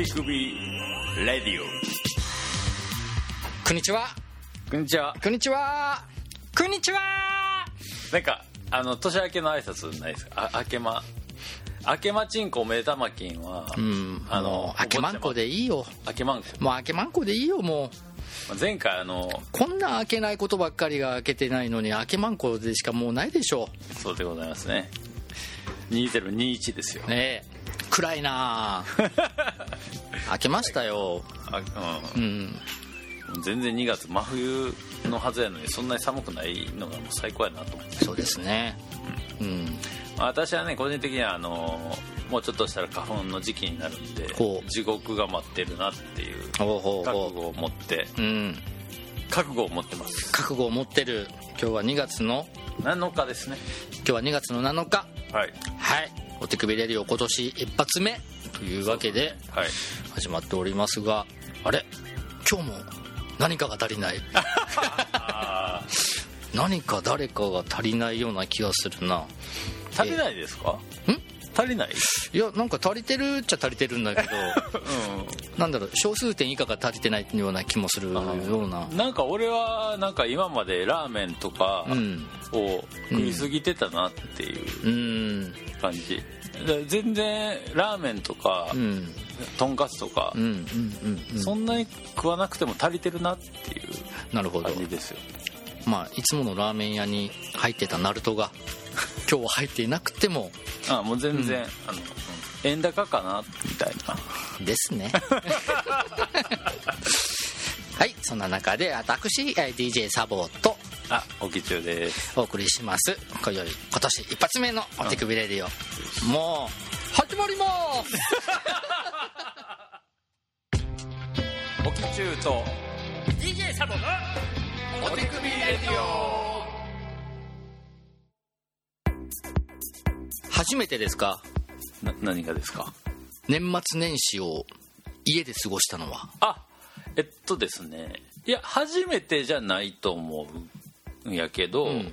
手首レディオこんにちは。こんにちは。こんにちは。こんにちは。なんかあの年明けの挨拶ないですか？あ明けま明けまちんこめたまきんは、うんあの明けまんこでいいよ。明けまんこ。もう明けまんこでいいよもう。前回あのこんな開けないことばっかりが開けてないのに開けまんこでしかもうないでしょ。そうでございますね。2021ですよ、ねえ暗いな。あ開けましたよ。あうん。うん、全然2月真冬のはずやのにそんなに寒くないのがもう最高やなと思って。そうですね。うん。まあ私はね個人的にはあのもうちょっとしたら花粉の時期になるんで地獄が待ってるなっていう覚悟を持って。ううん。覚悟を持ってます。覚悟を持ってる。今日は2月の？7日ですね。今日は2月の7日。はい。はいお手首レディオ今年一発目というわけではい。始まっておりますがあれ？今日も何かが足りない。あ 何か誰かが足りないような気がするな。ー足りないですか？ん足りない？いやなんか足りてるっちゃ足りてるんだけど うなんだろう小数点以下が足りてないような気もするような。んなんか俺はなんか今までラーメンとかうん。を食いすぎてたなっていう。うん感じ、で全然ラーメンとか、うん。とんかつとかうんう、んそんなに食わなくても足りてるなっていうなるほど。感じですよ。まあいつものラーメン屋に入ってたナルトが 今日は入っていなくても。あもう全然、あの円高かなみたいな。ですね。はいそんな中で私えー DJ サボとあおき中です。お送りします。今宵今年一発目のお手首レディオ、もう始まります。おき中と。DJ サボの。お手首レディオ。初めてですか？な何がですか？年末年始を家で過ごしたのは。あえっとですね。いや初めてじゃないと思うんやけど、ん。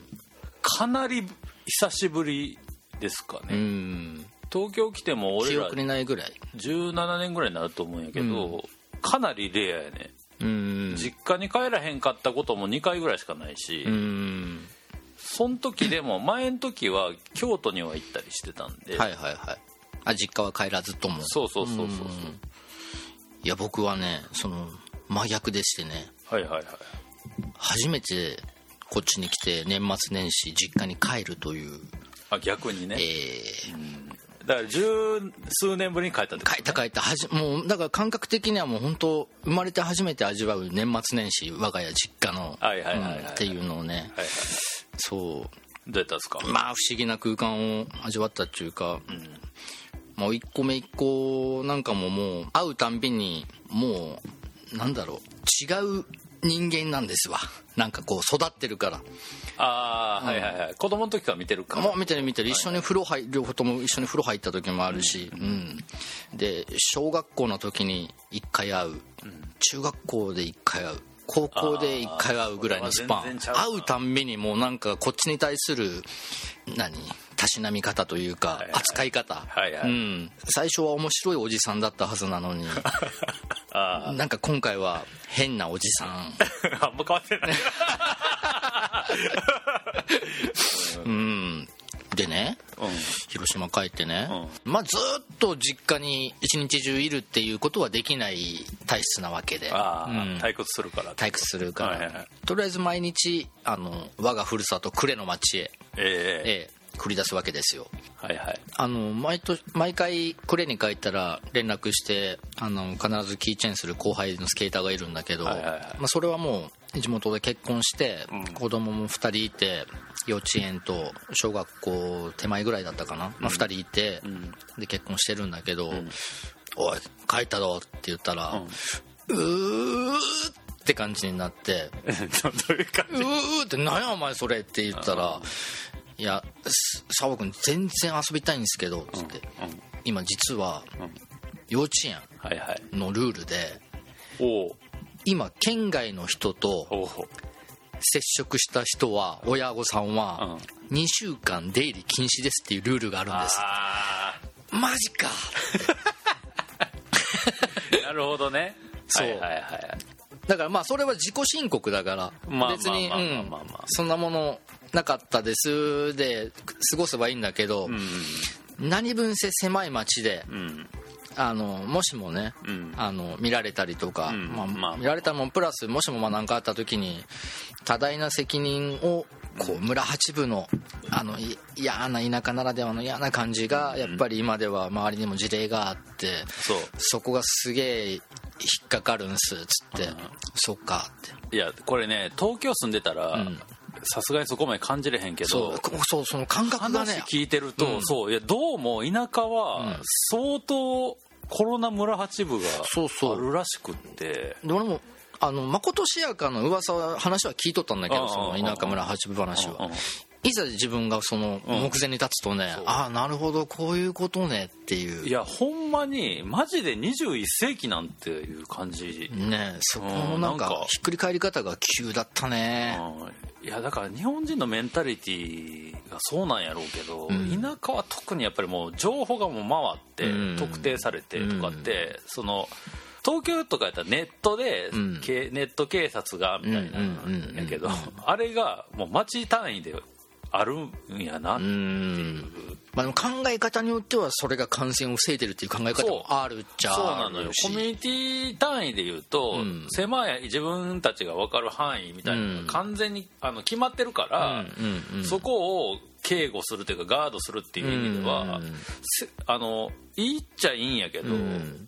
かなり久しぶりですかうね、ん。東京来ても俺ら記憶にないぐらい。17年ぐらいになると思うんやけど、かなりレアやね、うん。実家に帰らへんかったことも2回ぐらいしかないし、うん。その時でも前の時は京都には行ったりしてたんで、はいはいはい。あ実家は帰らずとも。そうそうそうそうそう。いや僕はねその真逆でしてね。はいはいはい。初めてこっちに来て年末年始実家に帰るという、あ逆にね。えーだから十数年ぶりに帰ったってこと帰った帰った。はじもうだから感覚的にはもう本当生まれて初めて味わう年末年始我が家実家のはいはいはいはいうんっていうのをね。はいはい。そどうやったんですか？うまあ不思議な空間を味わったっていうか、もう一個目一個なんかももう会うたんびにもうなんだろう違う人間なんですわ。なんかこう育ってるから。ああ、はいはいはい。子供の時から見てるかもう見てる見てる。一緒に風呂入両方とも一緒に風呂入った時もあるし、うん。で小学校の時に1回会う、中学校で1回会う高校で1回会うぐらいのスパン。会うたんびにもうなんかこっちに対する何？たしなみ方というかはい扱い方、はいはい。うん、最初は面白いおじさんだったはずなのに。あなんか今回は変なおじさん。あ あんま変わってない。うんでねうん。広島帰ってね、まあずっと実家に一日中いるっていうことはできない体質なわけで。うん。退屈するから。退屈するから、はいはいはい。とりあえず毎日あの我がふるさと呉の町へ、ええ。ええ繰り出すわけですよ。はいはい。あの毎年毎回呉に帰ったら連絡してあの必ずキーチェーンする後輩のスケーターがいるんだけど、はいはいはい。まあ、それはもう地元で結婚して、子供も2人いて幼稚園と小学校手前ぐらいだったかな、まあ、2人いて、で結婚してるんだけど「おい帰ったぞ」って言ったら「うー」って感じになって どういう感「うー」って「何やお前それ」って言ったら「いやす澤君全然遊びたいんですけど」つって。今実は幼稚園はいはい。のルールでおう。今県外の人と接触した人は親御さんは2週間出入り禁止ですっていうルールがあるんです。あマジか。なるほどね。そう。はいはいはい。だからまあそれは自己申告だからまあ別にそんなものなかったです。で過ごせばいいんだけど、何分せ狭い町でうん。うんあのもしもね、うん。あの見られたりとか、うん。まあまあ見られたのもプラスもしもまあ何かあった時に多大な責任をこう村八部のあのい嫌な田舎ならではの嫌な感じがやっぱり今では周りにも事例があってそこがすげえ引っかかるんすっつって。そっかって。いやこれね東京住んでたらんさすがにそこまで感じれへんけど。そうこそうその感覚が。話ね聞いてると、うん。そういやどうも田舎は相当コロナ村八部がそうそう。あるらしくって。で俺もあのまことしやかの噂は話は聞いとったんだけどうんその田舎村八部話は。うんうんいざ自分がその目前に立つとね、ああなるほどこういうことねっていう。いやほんまにマジで21世紀なんていう感じ、ねそこのなんかひっくり返り方が急だったね。うん。いやだから日本人のメンタリティがそうなんやろうけど、ん。田舎は特にやっぱりもう情報がもう回って、うん。特定されてとかって、その東京とかやったらネットで、うん。けネット警察がみたいなうんうんうんやけど、あれがもう町単位であるんやな、う。ん。まあ、でも考え方によってはそれが感染を防いでるっていう考え方もあるっちゃそうあなのよ。コミュニティ単位で言うと、うん。狭い自分たちが分かる範囲みたいなのが完全にあの決まってるから、うんうんうん。そこを警護するというかガードするっていう意味では、あのいいっちゃいいんやけど、うん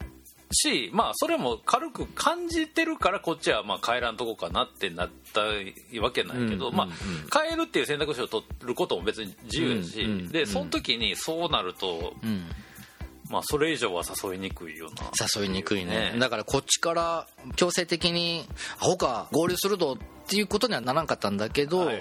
しまあそれも軽く感じてるからこっちはまあ帰らんとこかなってなったわけなんやけど、うんまあ帰るっていう選択肢を取ることも別に自由やし、うんうんでその時にそうなると、うん。まあそれ以上は誘いにくいよな。誘いにくいね。ね。だからこっちから強制的に「アホか合流するぞ」っていうことにはならんかったんだけど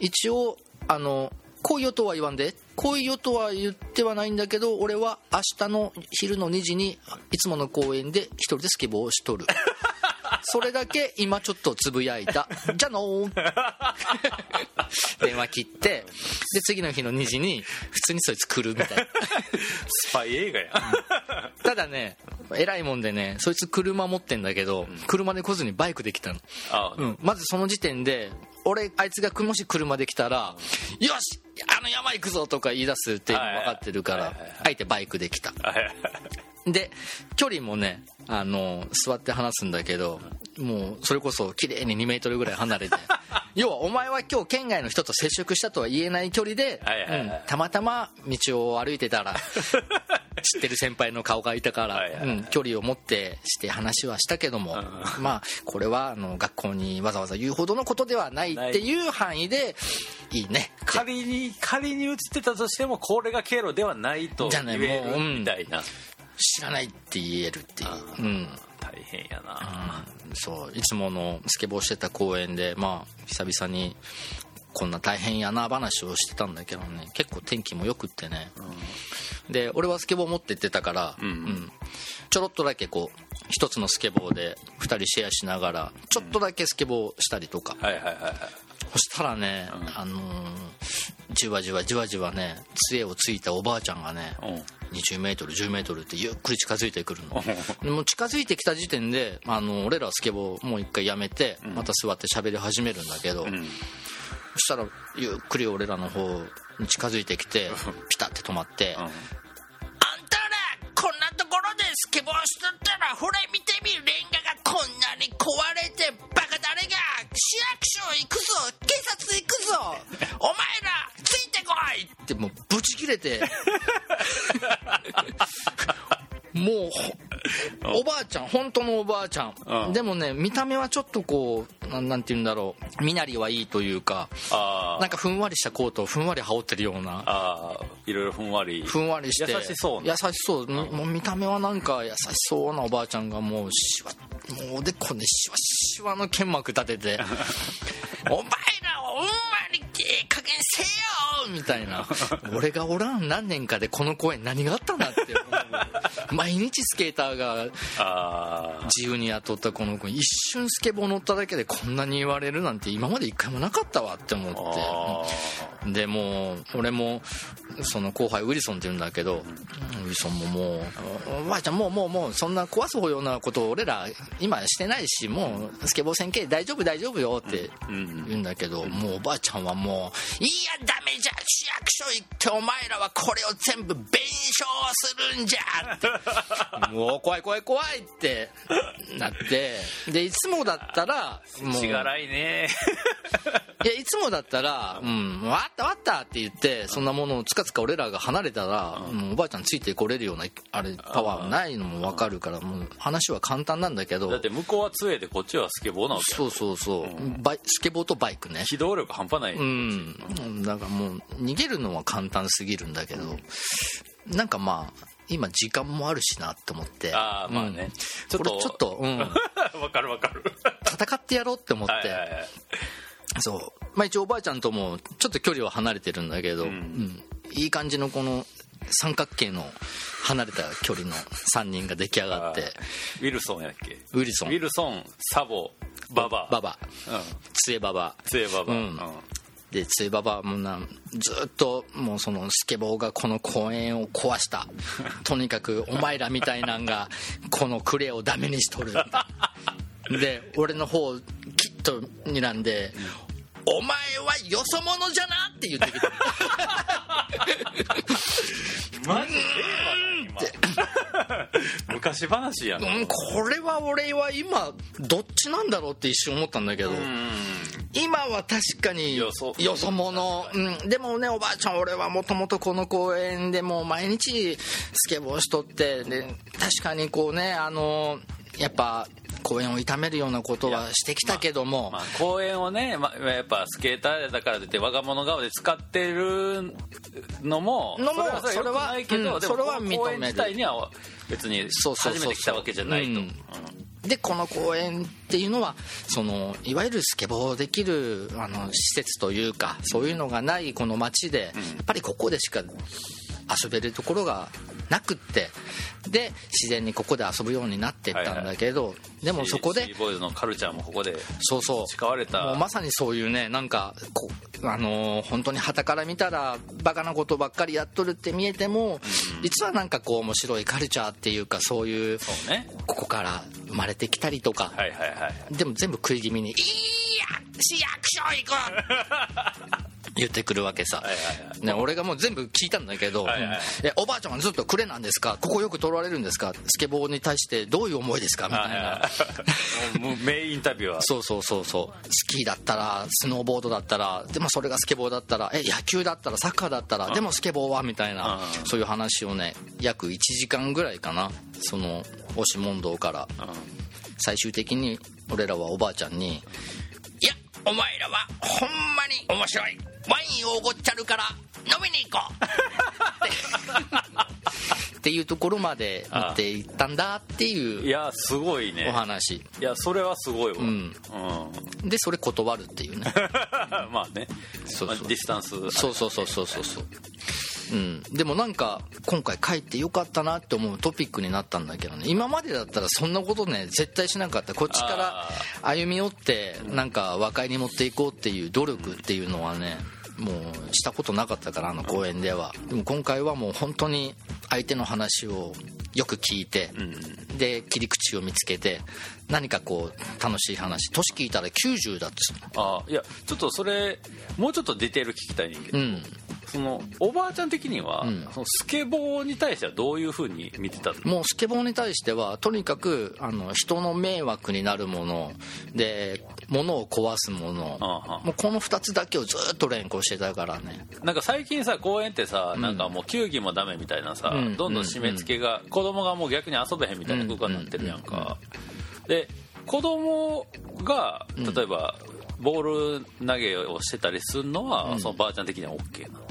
一応あのこういう音は言わんで。こういう音は言ってはないんだけど俺は明日の昼の2時にいつもの公園で一人でスケボーをしとる。それだけ今ちょっとつぶやいた。じゃあのー。電話切ってで次の日の2時に普通にそいつ来るみたいな。スパイ映画や。ん。ただね偉いもんでねそいつ車持ってんだけど、車で来ずにバイクで来たの、あ、うん、まずその時点で俺あいつがもし車で来たら「よしあの山行くぞ!」とか言い出すっていうの分かってるからあえてバイクで来た。で距離もねあの座って話すんだけどもうそれこそ綺麗に2メートルぐらい離れて。要はお前は今日県外の人と接触したとは言えない距離ではいはいはい。うんたまたま道を歩いてたら 知ってる先輩の顔がいたから距離を持ってして話はしたけどもまあこれはあの学校にわざわざ言うほどのことではないっていう範囲でいいね。仮に仮に映ってたとしてもこれが経路ではないと言えるみたいな、知らないって言えるっていう。うん。大変やな、そういつものスケボーしてた公園でまあ久々にこんな大変やな話をしてたんだけどね。結構天気もよくってね、で俺はスケボー持ってってたから、んうん。ちょろっとだけこう一つのスケボーで2人シェアしながらちょっとだけスケボーしたりとか、はいはいはいはい。そしたらね、あのーじわじわじわじわね杖をついたおばあちゃんがね、うん。20メートル10メートルってゆっくり近づいてくるの。でもう近づいてきた時点であの俺らはスケボーもう一回やめてまた座って喋り始めるんだけど、んそしたらゆっくり俺らの方に近づいてきてピタって止まって「あんたらこんなところでスケボーしとったらほれ見てみレンガがこんなに壊れてバカ誰が市役所行くぞ警察行くぞ お前らついてこい!」ってもうブチ切れて もうほ おばあちゃん本当のおばあちゃん、うん。でもね見た目はちょっとこうなんて言うんだろう。身なりはいいというかあなんかふんわりしたコートをふんわり羽織ってるような。ああいろいろふんわり。ふんわりして。優しそうな優しそう、もう見た目はなんか優しそうなおばあちゃんがもうしわもうおでこにしわしわの剣幕立てて「お前らほんまにええ加減せよ!」みたいな。俺がおらん何年かでこの公園何があったんだって 毎日スケーターがあ自由に雇ったこの子。一瞬スケボー乗っただけでこんなに言われるなんて今まで一回もなかったわって思あってでもう俺もその後輩ウィルソンって言うんだけど、ウィルソンももう「おばあちゃんもうもうもうそんな壊すようなことを俺ら今してないしもうスケボー線形大丈夫大丈夫よ」ってうん言うんだけど、もうおばあちゃんはもう「いやダメじゃ市役所行ってお前らはこれを全部弁償するんじゃ」って。もう怖い怖い怖いってなって。でいつもだったらもうしがらいね。いやいつもだったら「うんわったわった」って言ってそんなものをつかつか俺らが離れたら、もうおばあちゃんついてこれるようなあれパワーないのも分かるからもう話は簡単なんだけどだって向こうは杖でこっちはスケボーなわけやそうそうそう、バイスケボーとバイクね。機動力半端ない、うん。だからもう逃げるのは簡単すぎるんだけどなんかまあ今時間もあるしなって思って。ああまあね、うん。ちょっと。これちょっと、うん、わかるわかる。戦ってやろうって思って、はいはいはい。そうまあ一応おばあちゃんともちょっと距離は離れてるんだけど、ん。うん。いい感じのこの三角形の離れた距離の3人が出来上がって。ウィルソンやっけ？ウィルソン。ウィルソンサボババ。ババ。うん。杖ババ。杖ババ、うん。で杖ババもなずっともうそのスケボーがこの公園を壊した。とにかくお前らみたいなんがこのクレをダメにしとる。で俺の方きっと睨んで「お前はよそ者じゃな!」って言ってきた。マジで今。昔話やな。うん、これは俺は今どっちなんだろうって一瞬思ったんだけど、今は確かによそよそ者、うん、でもねおばあちゃん俺はもともとこの公園でもう毎日スケボーしとって。で確かにこうねあのやっぱ公園を痛めるようなことはしてきたけども、まあ、公園をね、まあ、やっぱスケーターだからといって我が物顔で使ってるのものもそれはないけど、それはうんそれは認める。公園自体には別に初めて来たわけじゃないと、うん。でこの公園っていうのはそのいわゆるスケボーできるあの施設というかそういうのがないこの街で、やっぱりここでしか遊べるところがなくってで自然にここで遊ぶようになってったんだけど、でもそこでシーボーイズのカルチャーもここでそうそう。培われた。もうまさにそういうねなんかこあのー本当に旗から見たらバカなことばっかりやっとるって見えても、実はなんかこう面白いカルチャーっていうかそういうね。ここから生まれてきたりとか、はいはいはいでも全部食い気味に「いいや市役所行く!」言ってくるわけさ、ね、俺がもう全部聞いたんだけど、おばあちゃんはずっと「くれなんですか？ここよく取られるんですか？スケボーに対してどういう思いですか?」みたいな。もう名インタビュアーそうそうそうそう。スキーだったらスノーボードだったらでもそれがスケボーだったらえ野球だったらサッカーだったらでもスケボーは？みたいな。うん。そういう話をね約1時間ぐらいかな。その押し問答から。最終的に俺らはおばあちゃんに「いやお前らはほんまに面白いワインをおごっちゃるから飲みに行こう」っていうところまで持っていったんだっていいうやすごいね。お話。いやそれはすごいわ。うん。うん。でそれ断るっていうね。まあね。そうそう。まあディスタンスそうそうそうそうそうそう。うん、でもなんか今回帰ってよかったなって思うトピックになったんだけどね。今までだったらそんなことね絶対しなかった。こっちから歩み寄ってなんか和解に持っていこうっていう努力っていうのはねもうしたことなかったからあの公演では。でも今回はもう本当に相手の話をよく聞いて、で切り口を見つけて何かこう楽しい話。年聞いたら90だってあいやちょっとそれもうちょっとディテール聞きたいねんけど、うん。そのおばあちゃん的には、ん。そのスケボーに対してはどういうふうに見てたの？もうスケボーに対してはとにかくあの人の迷惑になるもの。で物を壊すもの。ああもうこの2つだけをずっと連行してたからね。なんか最近さ公園ってさ、なんかもう球技もダメみたいなさ、うん。どんどん締め付けが、子供がもう逆に遊べへんみたいな空間になってるやんか、で子供が例えば、ボール投げをしてたりするのは、そのばあちゃん的には OK なの？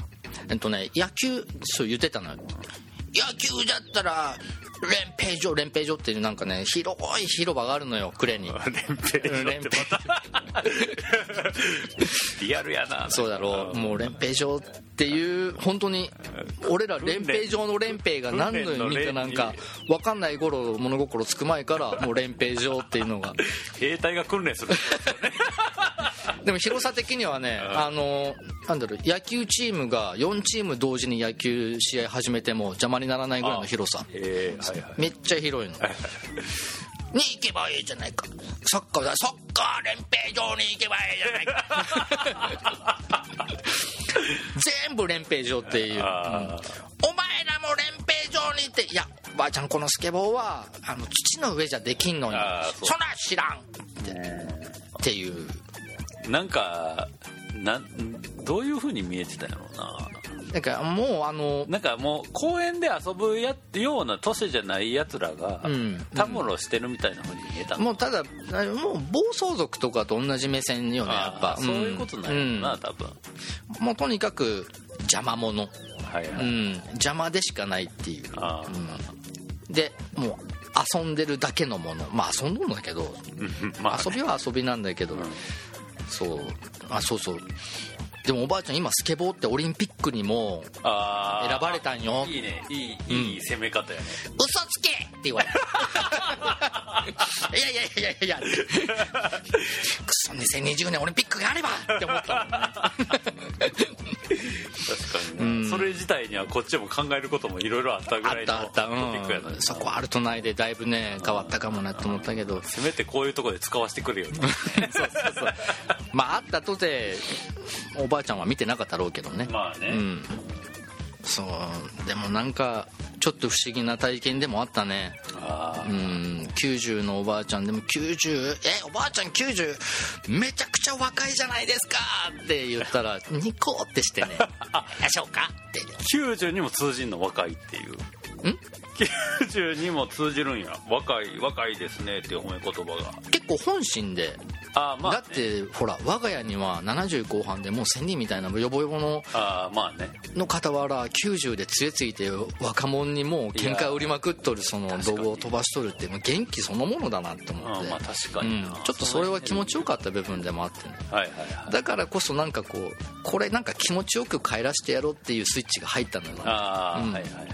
えっとね野球そう言ってたのよ野球だったら連兵場連兵場っていうなんかね広い広場があるのよ呉に。連兵連兵リアルやな。そうだろう。もう連兵場っていう本当に俺ら連兵場の連兵が何の意味かなんか分かんない頃物心つく前からもう連兵場っていうのが。兵隊が訓練する。でも広さ的にはねあのなんだろう野球チームが4チーム同時に野球試合始めても邪魔にならないぐらいの広さ。ええはいはい。めっちゃ広いの。に行けばいいじゃないか。サッカーだサッカー連兵場に行けばいいじゃないか。全部連兵場っていう、うん。お前あらも連兵場に行っていやばあちゃんこのスケボーはあの土の上じゃできんのに。そら知らんって。っていうなんかなんどういう風に見えてたんやろうな。なんかもうあのなんかもう公園で遊ぶやような年じゃないやつらが、うん。たむろしてるみたいな風に見えたのもうただもう暴走族とかと同じ目線よねやっぱ。そういうことなんやろうな、うん。多分。もうとにかく邪魔者。はいはい、うん、邪魔でしかないっていう。あでもう遊んでるだけのもの。まあ遊んどんだけど。ー まあ、遊びは遊びなんだけど、そう。あそうそう。でもおばあちゃん今スケボーってオリンピックにも選ばれたんよ。いいね。いいいい攻め方やね、嘘つけって言われた。いやいやいやいや。いやくそ2020年オリンピックがあればって思った確かにね、それ自体にはこっちも考えることもいろいろあったぐあらいのったあった、うん、そこあるとないでだいぶね変わったかもなと思ったけど。せめてこういうところで使わせてくれよ そうそうそう。まああったとておばあちゃんは見てなかったろうけどね。まあね、うん。そう。でもなんかちょっと不思議な体験でもあったねあうん90のおばあちゃん。でも90えおばあちゃん90めちゃくちゃ若いじゃないですか。って言ったらニコってしてね「でしょうか?」って。90にも通じんの若いっていう。ん90にも通じるんや。若い若いですねっていう褒め言葉が。結構本心で。あーまあ、ね、だってほら我が家には70後半でもう1000人みたいなヨボヨボのああまあね。の傍ら90で杖ついて若者にもう喧嘩売りまくっとるその確かに。動画を飛ばしとるってもう元気そのものだなと思って、あーまあ確かうんにな、ちょっとそれは気持ちよかった部分でもあってね。はいはいはい。だからこそなんかこうこれなんか気持ちよく帰らしてやろうっていうスイッチが入ったのよ。なああ、うん。はいはいはいはい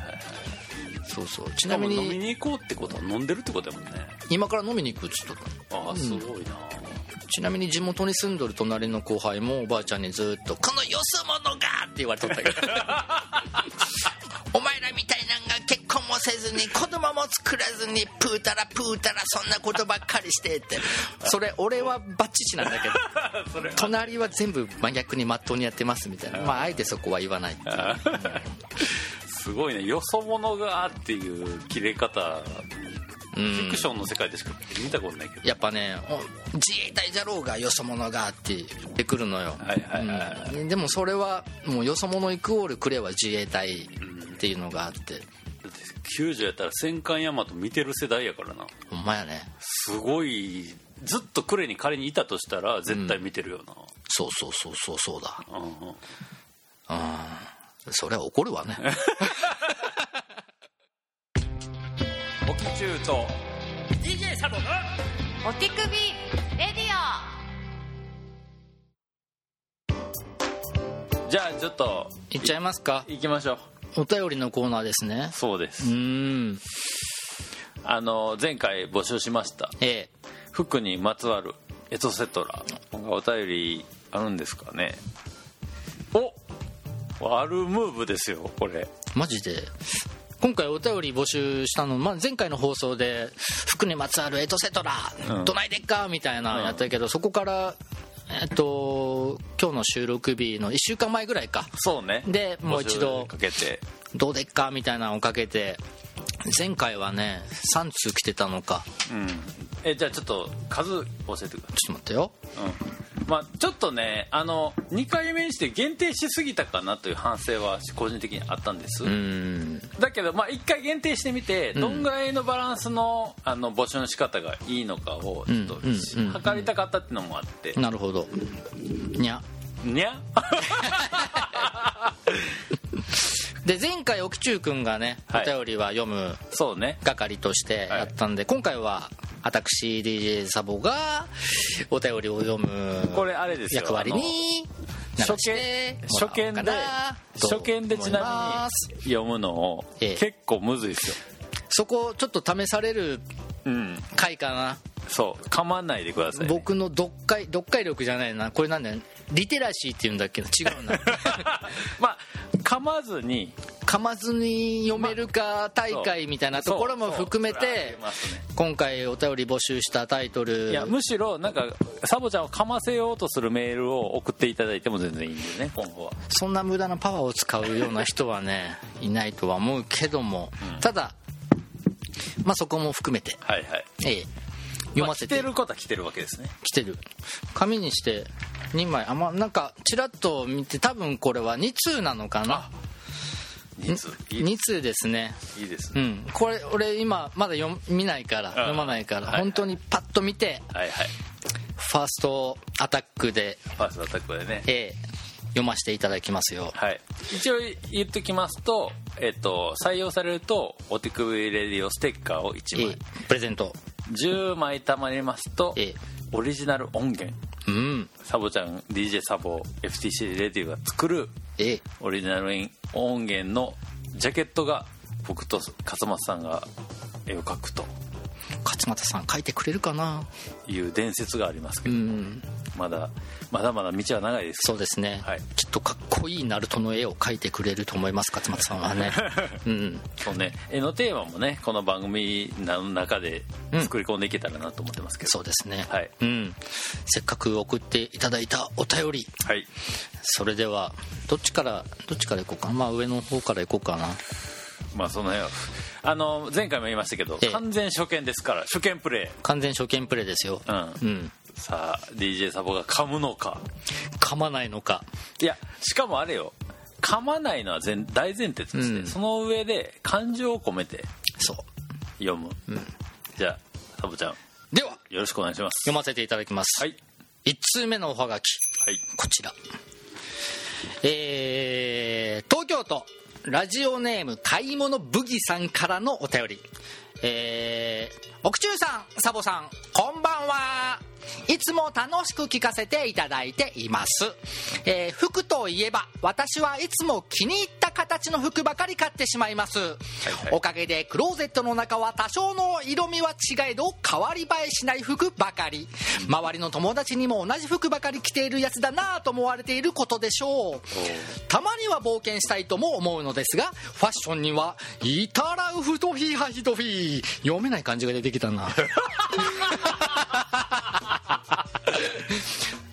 そうそう。ちちなみ飲みにに行こうってことは飲んでるってことやもんね。今から飲みに行くっつっとったああすごいな、ちなみに地元に住んどる隣の後輩もおばあちゃんにずっと「このよそ者が!」って言われとったけど。お前らみたいなんが結婚もせずに子供も作らずにプータラプータラそんなことばっかりしてって。それ俺はバッチシなんだけど。隣は全部真逆にまっとうにやってますみたいな。まああえてそこは言わないっていうすごいね。よそ者がっていう切れ方。うん。フィクションの世界でしか見たことないけど、やっぱねお自衛隊じゃろうがよそ者がって言ってくるのよ、はいはいはいはい。うん。でもそれはもうよそ者イクオールくれは自衛隊っていうのがあって。だって90やったら戦艦大和見てる世代やからな。ほんまやね。すごい。ずっと呉に仮にいたとしたら絶対見てるよな、そうそうそうそうそうだ。うんうん。うんそれは怒るわね。オキチューと DJ サボお手首レディじゃあちょっといっちゃいますか。行きましょう。お便りのコーナーですね。そうです、うーん。あの前回募集しました。ええ。服にまつわるエトセトラお便りあるんですかね。おあるムーブですよこれ。マジで。今回お便り募集したの、まあ、前回の放送で服にまつわるエトセトラ、うん。どないでっかみたいなのやったけど、そこからえっと今日の収録日の1週間前ぐらいか。そうね。でもう一度募集かけて。どうでっかみたいなのをかけて前回はね3通来てたのか。うん。えじゃあちょっと数教えてください。ちょっと待ってよ。うんまあちょっとねあの2回目にして限定しすぎたかなという反省は個人的にあったんです、だけど、まあ、1回限定してみてどんぐらいのバランスのあの募集の仕方がいいのかをちょっと測りたかったっていうのもあって。なるほど。にゃ。にゃ？で前回沖中君がねおはい。便りは読むそうね。係としてやったんで、今回は私 DJ サボがお便りを読むこれあれですよ。役割に初見初見で初見でちなみに読むのをええ。結構むずいですよ。そこちょっと試されるうん。回かなそう。噛まないでくださいね、僕の読解読解力じゃないな。これなんだよ。リテラシーっていうんだっけど違うな。まあ噛まずに。噛まずに読めるか大会みたいなところも含めて今回お便り募集したタイトルいやむしろなんかサボちゃんを噛ませようとするメールを送っていただいても全然いいんでね今後は。そんな無駄なパワーを使うような人はねいないとは思うけども、ただまあそこも含めて、はいはい。ええ読ませて,、まあ来てることは来てるわけですね。来てる。紙にして2枚。あまなんかちらっと見て多分これは2通なのかな？2通。いい。2通ですね。いいですね。うん。これ俺今まだ読見ないから読まないから、はい本当にパッと見てはいはい。ファーストアタックで、ファーストアタックでね。ええ読ませていただきますよ。はい。一応言ってきますとえっと採用されるとお手首レディオステッカーを1枚。ええプレゼント10枚たまりますとええ。オリジナル音源。うん。サボちゃん DJ サボ FTC レディオが作るええ。オリジナル音源のジャケットが僕と勝松さんが絵を描くと勝俣さん書いてくれるかな？いう伝説がありますけうど、ん。まだまだまだ道は長いですそうですね、はい。きっとかっこいいナルトの絵を描いてくれると思います勝俣さんはね。うん。そうね。絵のテーマもねこの番組の中で作り込んでいけたらなと思ってますけど、そうですね。はい。うん。せっかく送っていただいたお便り。はい。それではどっちからどっちからいこうかな？まあ上の方からいこうかなまあその辺は。あの前回も言いましたけど、ええ。完全初見ですから初見プレ完全初見プレイですよ。イ、うん。うん。さあ DJ サボが噛むのか。噛まないのか。いやしかもあれよ。噛まないのは前大前提として、うん。その上で感情を込めてそう。読む、じゃあサボちゃん。では。よろしくお願いします。読ませていただきます、はい。1通目のおはがき。はい。こちら。えー、東京都ラジオネーム買い物ブギさんからのお便り。えー、奥中さんサボさんこんばんは。いつも楽しく聞かせていただいています、えー服といえば私はいつも気に入った形の服ばかり買ってしまいます、はいおかげでクローゼットの中は多少の色味は違えど変わり映えしない服ばかり。周りの友達にも同じ服ばかり着ているやつだなぁと思われていることでしょう。たまには冒険したいとも思うのですがファッションには「いたらうふとひはひとひ」読めない漢字が出てきたな。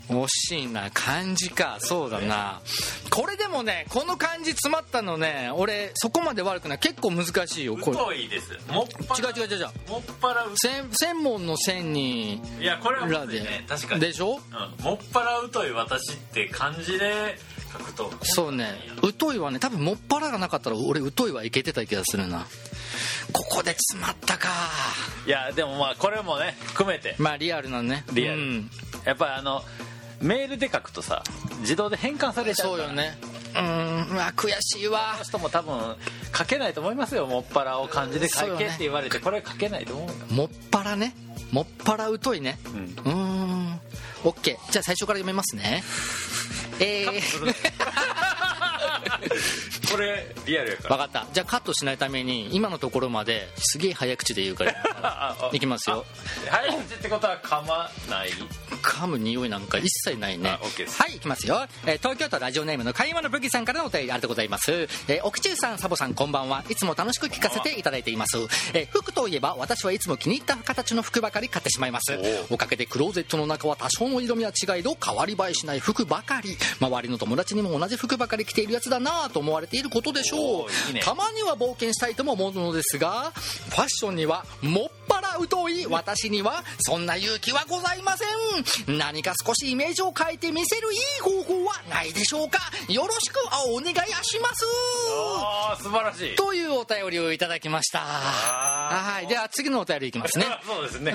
惜しいな漢字か。そうだな。これでもねこの漢字詰まったのね俺そこまで悪くない。結構難しいよこれ。太いです。もっぱら違う違う違う違う。もっぱら専専門の線にいやこれはね確かに。でしょ？うん、もっぱら太い私って漢字で書くとそうね。疎いはね。多分もっぱらがなかったら俺疎いはいけてた気がするな。ここで詰まったか。いやでもまあこれもね含めて。まあリアルなね。リアル。うん。やっぱりあのメールで書くとさ自動で変換されちゃうそうよね。うん。うわ悔しいわ。人も多分書けないと思いますよ。もっぱらを漢字で書けって言われてこれ書けないと思うよ。もっぱらね。もっぱら疎いね。うん。うーん OK じゃあ最初から読めますねえー、これリアルやか分かった。じゃあカットしないために今のところまですげえ早口で言うから らいきますよ。早口ってことは噛まない？噛む匂いなんか一切ないね。はいいきますよ、えー東京都ラジオネームの買い物ブギさんからのお便りありがとうございます、えー奥中さんサボさんこんばんは。いつも楽しく聞かせていただいています、えー服といえば私はいつも気に入った形の服ばかり買ってしまいます。おかげでクローゼットの中は多少の色味は違いど変わり映えしない服ばかり。周りの友達にも同じ服ばかり着ているやつだなぁと思われていることでしょう。ね。たまには冒険したいとも思うのですがファッションにはもっぱら疎い私にはそんな勇気はございません。何か少しイメージを変えてみせるいい方法はないでしょうか。よろしくお願いします。ああ素晴らしい。というお便りをいただきました。はい。では次のお便りいきますね。そうですね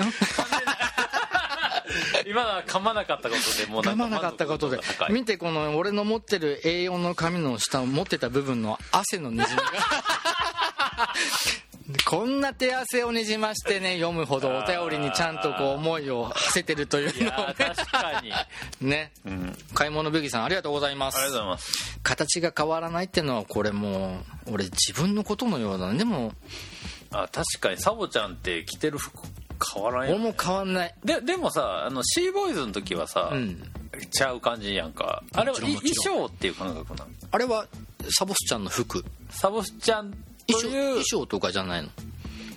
今のは噛まなかったことでもう噛まなかったことで。見てこの俺の持ってる A4 の紙の下持ってた部分の汗のにじみが。こんな手汗をにじましてね読むほどお便りにちゃんとこう思いを馳せてるという。のを確かに。あ ね。うん。買い物ブギさんありがとうございます。りがとうございます。形が変わらないってのはこれもう俺自分のことのようだね。でもあ確かにサボちゃんって着てる服変わらんよ。俺も変わんない。ででもさあのシーボーイズの時はさ、うん。ちゃう感じやんか。あれは衣装っていう感覚なのあれはサボスちゃんの服。サボちゃんと衣装いう衣装とかじゃないの？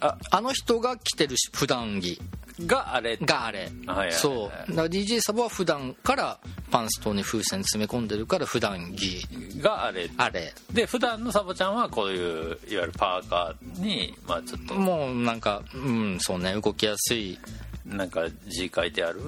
ああの人が着てるし普段着があれ。があれ。はいはいはい。そう。だから DJ サボは普段からパンストに風船詰め込んでるから普段着。があれ。あれ。で普段のサボちゃんはこういういわゆるパーカーにまあちょっと。もうなんかうんそうね。動きやすい。なんか字書いてある。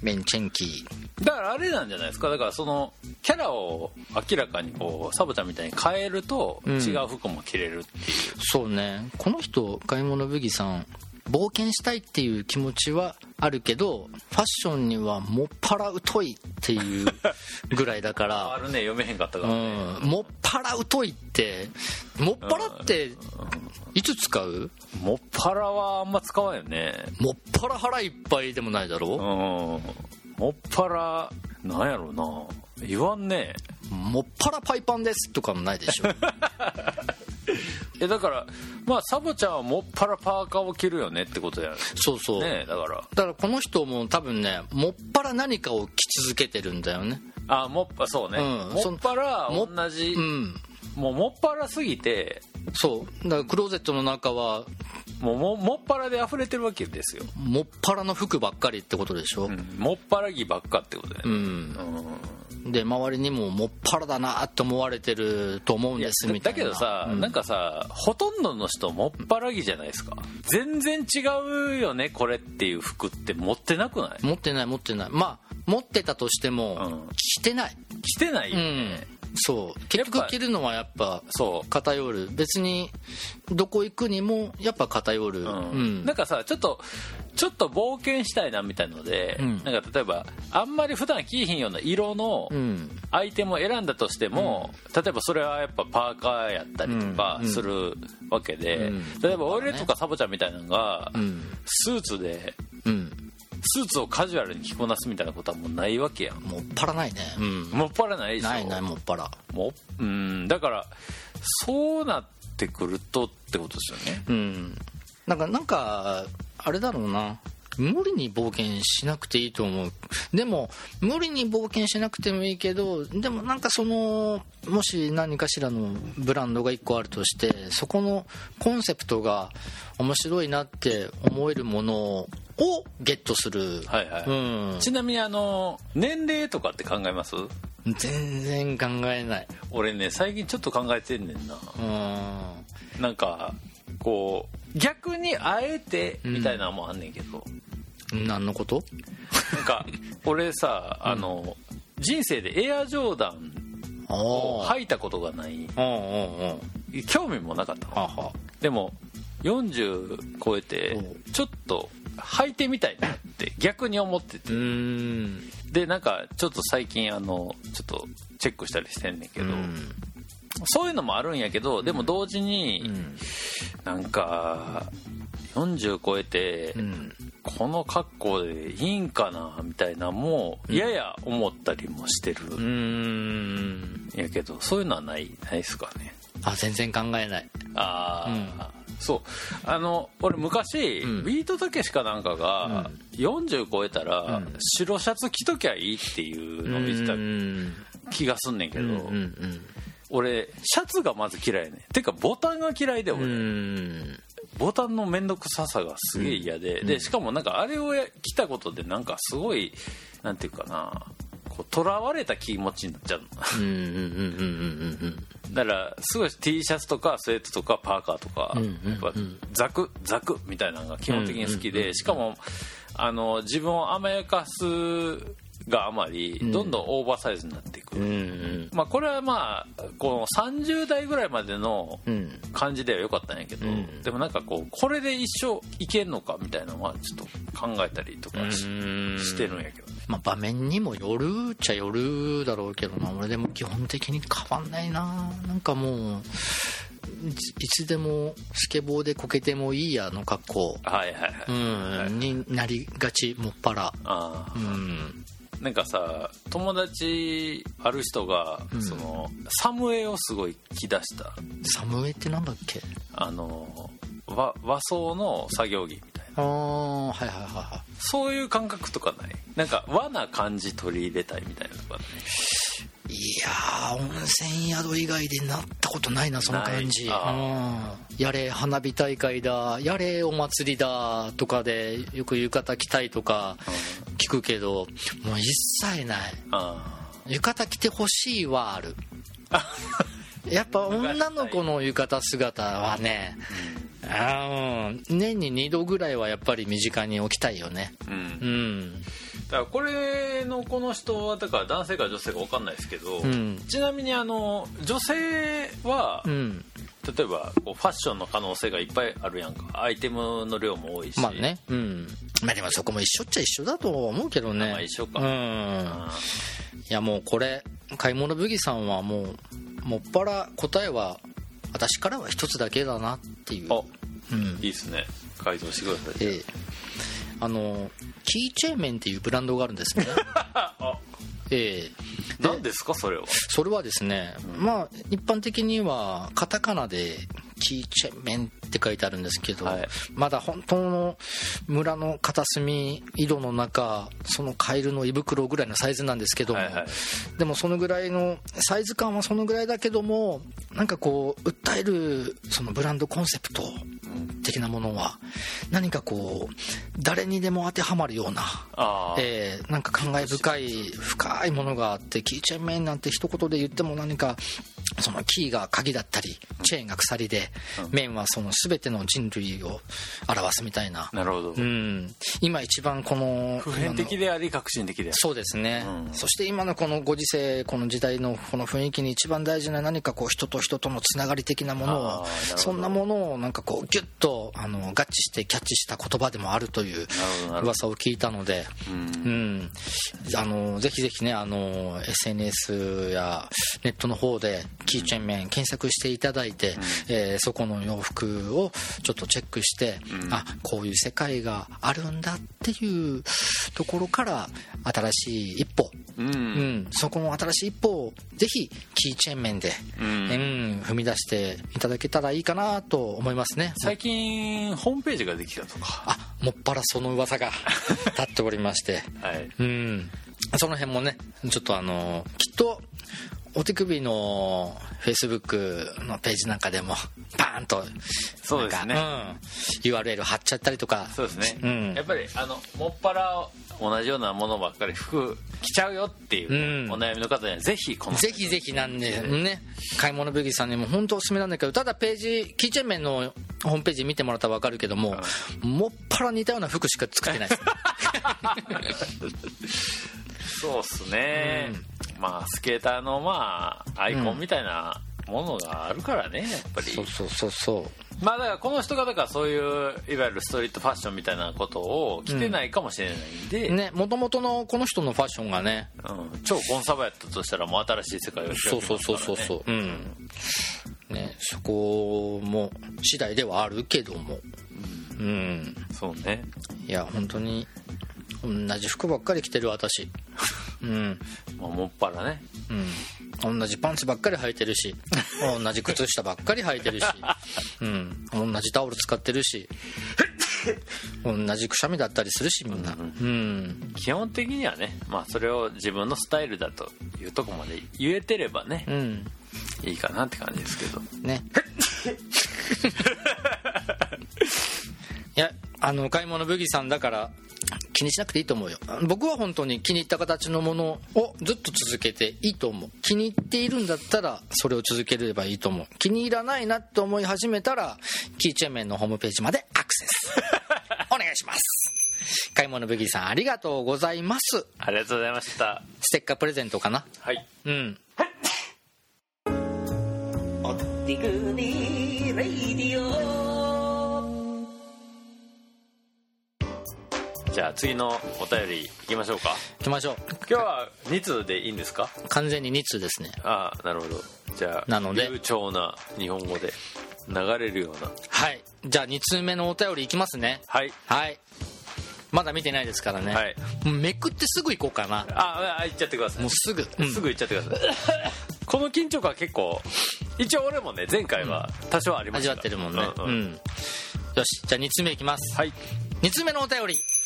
メンチェンキー。だからあれなんじゃないですか。だからそのキャラを明らかにこうサボちゃんみたいに変えるとうん。違う服も着れるっていう、そうね。この人買い物ブギさん冒険したいっていう気持ちはあるけどファッションにはもっぱら疎いっていうぐらいだか あらるね読めへんかったかうらね、ん。もっぱら疎いってもっぱらっていつ使う？もっぱらはあんま使わんよね。もっぱら腹いっぱいでもないだうん。ろもっぱらなんやろうな。言わんね。もっぱらパイパンですとかもないでしょ えだからまあサボちゃんはもっぱらパーカーを着るよねってことやそうそう、ねだから。だからこの人も多分ねもっぱら何かを着続けてるんだよね。あもっぱそうね、うんもっぱらも同じ、うん。もうもっぱらすぎて。そう。だからクローゼットの中はもうももっぱらで溢れてるわけですよ、もっぱらの服ばっかりってことでしょ？うん。もっぱら着ばっかってことだようね、ん、で周りにももっぱらだなって思われてると思うんですみたいな。だけどさ、うん。なんかさほとんどの人もっぱら着じゃないですか。全然違うよねこれっていう服って持ってなくない？持ってない持ってない。まあ持ってたとしても、うん。着てない。着てないそう。結局着るのはやっぱそう偏る。別にどこ行くにもやっぱ偏る、うん。うん。なんかさちょっとちょっと冒険したいなみたいので、うん。なんか例えばあんまり普段着いひんような色のうん。アイテムを選んだとしても、例えばそれはやっぱパーカーやったりとかうん。するわけで、うん。例えば俺とかサボちゃんみたいなのが、うん。スーツでうんスーツをカジュアルに着こなすみたいなことはもうないわけやん。もっぱらないね。うん。もっぱらないでしょ。ないないもっぱら。もううん。だからそうなってくるとってことですよね。うん。なんかなんかあれだろうな。無理に冒険しなくていいと思う。でも無理に冒険しなくてもいいけどでもなんかそのもし何かしらのブランドが1個あるとしてそこのコンセプトが面白いなって思えるものをゲットする、はいはい、うん、ちなみにあの年齢とかって考えます？全然考えない。俺ね最近ちょっと考えてんねんな。うん。なんかこう逆にあえてみたいなのもあんねんけど、何のこと？なんか俺さあの、人生でエアジョーダンをあ履いたことがない。あうんうんうん。興味もなかったの。でも40超えてうちょっと履いてみたいなって逆に思ってて。でなんかちょっと最近あのちょっとチェックしたりしてんねんけど、うん。そういうのもあるんやけどでも同時に、うん。なんか40超えて、うん。この格好でいいんかなみたいなのもやや思ったりもしてる。ん。やけどそういうのはないないですかね。あ全然考えない。ああ、そう。あの俺昔、うん。ビートたけしかなんかが、40超えたら、うん。白シャツ着ときゃいいっていうのを見てたうん。気がすんねんけど、うんうん俺シャツがまず嫌いやねん。てかボタンが嫌いでう俺、ん。ボタンの面倒くささがすげえ嫌で、でしかもなんかあれをや着たことでなんかすごいなんていうかなこう囚われた気持ちになっちゃうの。うんうんうんうんうんうんだからすごい T シャツとかスウェットとかパーカーとか、うんうんうんやっぱザクザクみたいなのが基本的に好きで、しかもあの自分を甘やかすがあまりどんどんオーバーサイズになっていく、まあこれはまあこの30代ぐらいまでのうん。感じでは良かったんやけど、うん。でもなんかこうこれで一生いけんのかみたいなのはちょっと考えたりとかししてるんやけど。ねまあ、場面にもよるっちゃよるだろうけどな。俺でも基本的に変わんないな。なんかもういつでもスケボーでこけてもいいやの格好、はいはいはい、うんはい。になりがちもっぱら。ああうん。なんかさ友達ある人が、うん。そのサムエをすごい着出した。サムエってなんだっけ？あの和和装の作業着みたいなああはいはいはいはそういう感覚とかない？なんか和な感じ取り入れたいみたいなとかねい？いやー温泉宿以外でなったことないなその感じ。うん。やれ花火大会だやれお祭りだとかでよく浴衣着たいとか聞くけどもう一切ない。あ浴衣着てほしいはある やっぱ女の子の浴衣姿はねあーうん。年に2度ぐらいはやっぱり身近に置きたいよね。あうん。うん。だからこれのこの人はだから男性か女性か分かんないですけど、うん。ちなみにあの女性は、うん例えばこうファッションの可能性がいっぱいあるやんか。アイテムの量も多いし。まあね。うん。まあでもそこも一緒っちゃ一緒だと思うけどね。まあ一緒か。うん。あいやもうこれ買い物ブギさんはもうもっぱら答えは私からは一つだけだなっていう。あうん。いいっすね。改造してください。ええ。あのキーチェーンメンっていうブランドがあるんですね。あ ええ。何ですかそれは？それはですね、まあ一般的にはカタカナでキーチェメンって書いてあるんですけど、はい。まだ本当の村の片隅井戸の中そのカエルの胃袋ぐらいのサイズなんですけども、はいはい。でもそのぐらいのサイズ感はそのぐらいだけどもなんかこう訴えるそのブランドコンセプト的なものは何かこう誰にでも当てはまるようなえーなんか感慨深い深いものがあってキーチェーンメインなんて一言で言っても何かそのキーが鍵だったりチェーンが鎖で面はその全ての人類を表すみたいな。なるほど、うん。今一番この普遍的であり革新的でそうですね、うん。そして今のこのご時世この時代のこの雰囲気に一番大事な何かこう人と人とのつながり的なものをそんなものをなんかこうギュッとあの合致してキャッチした言葉でもあるという噂を聞いたので、うん。うん、あのぜひぜひねあの SNS やネットの方でキーチェーン面検索していただいて、えーそこの洋服をちょっとチェックして、うん。あこういう世界があるんだっていうところから新しい一歩、うん。うん、そこの新しい一歩をぜひキーチェーン面で、うん。うん踏み出していただけたらいいかなと思いますね。最近ホームページができたとか。あもっぱらその噂が 立っておりまして。はい。うん、その辺もねちょっとあのきっとお手首のフェイスブックのページなんかでもバーンとそうですね。うん、URL 貼っちゃったりとか。そうですね、うん。やっぱりあのもっぱら同じようなものばっかり服着ちゃうよっていう、うん。お悩みの方にはぜひこのぜひぜひなんでね買い物ブギさんにも本当おすすめなんだけどただページキーチェーン面のホームページ見てもらったら分かるけどももっぱら似たような服しか作ってないですね。そうっすね、まあスケーターのまあアイコンみたいなものがあるからねやっぱり。そうそうそうそまあだからこの人がだからそういういわゆるストリートファッションみたいなことを着てないかもしれないんで、うねもともとのこの人のファッションがね。うん、超コンサバやったとしたらもう新しい世界を開きそうますから、ね、そうそうそうそうう。ん。ねそこも次第ではあるけども。うん。そうね。いや本当に同じ服ばっかり着てる私うん。まあもっぱらね。うん。同じパンツばっかり履いてるし同じ靴下ばっかり履いてるし、うん、同じタオル使ってるし同じくしゃみだったりするしみんな。うん。基本的にはね、まあ、それを自分のスタイルだというとこまで言えてればねうん。いいかなって感じですけど。ね。いやあの買い物ブギさんだから気にしなくていいと思うよ。僕は本当に気に入った形のものをずっと続けていいと思う。気に入っているんだったらそれを続ければいいと思う。気に入らないなって思い始めたらキーチェーンメンのホームページまでアクセス。お願いします。買い物ブギさんありがとうございます。ありがとうございました。ステッカープレゼントかな？はい。うん。ティグニーレイディオじゃあ次のお便りいきましょうか。行きましょう。今日は2通でいいんですか？完全に2通ですね。ああなるほど。じゃあなので。流暢な日本語で流れるような。はい。じゃあ2通目のお便りいきますね。はい。はい。まだ見てないですからね、はい。めくってすぐ行こうかな。ああ行っちゃってください。もうすぐ、うん。すぐ行っちゃってください。この緊張感結構一応俺もね前回は多少ありました。味わってるもんね。ううん。ん、よし。じゃあ2つ目いきます。はい。2つ目のお便り。お